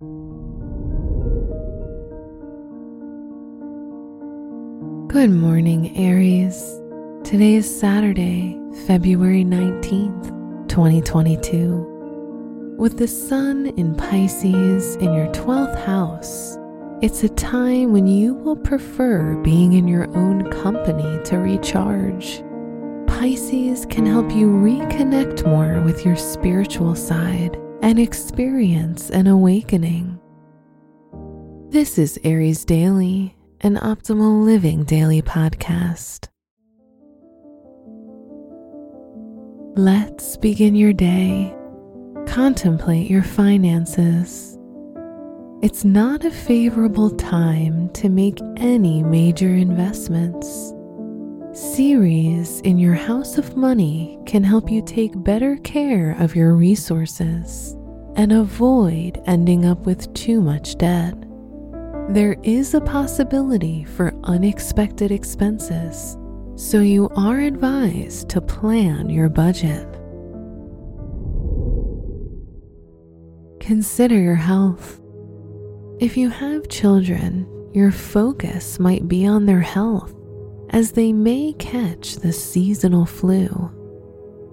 Good morning, Aries. Today is Saturday, February 19th, 2022. With the sun in Pisces in your 12th house, it's a time when you will prefer being in your own company to recharge. Pisces can help you reconnect more with your spiritual side and experience an awakening. This is Aries Daily an optimal living daily podcast. Let's begin your day. Contemplate your finances. It's not a favorable time to make any major investments. Ceres in your house of money can help you take better care of your resources and avoid ending up with too much debt there is a possibility for unexpected expenses, so you are advised to plan your budget. Consider your health. If you have children, your focus might be on their health as they may catch the seasonal flu.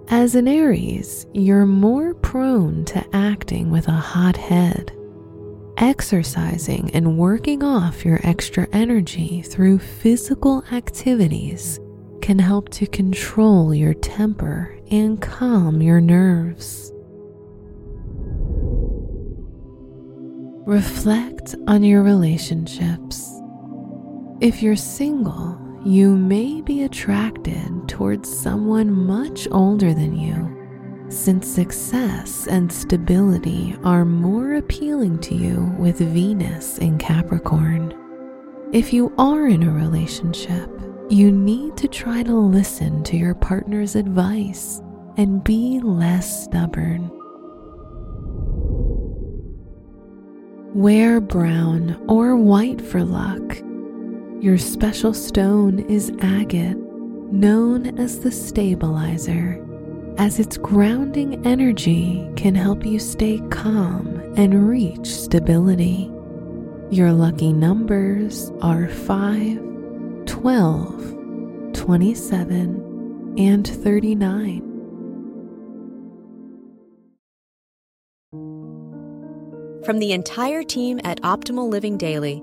As an Aries, you're more prone to acting with a hot head Exercising and working off your extra energy through physical activities can help to control your temper and calm your nerves. Reflect on your relationships. If you're single, you may be attracted towards someone much older than you since success and stability are more appealing to you with Venus in Capricorn. If you are in a relationship, you need to try to listen to your partner's advice and be less stubborn. Wear brown or white for luck. Your special stone is agate, known as the stabilizer as its grounding energy can help you stay calm and reach stability. Your lucky numbers are 5, 12, 27, and 39. From the entire team at Optimal Living Daily,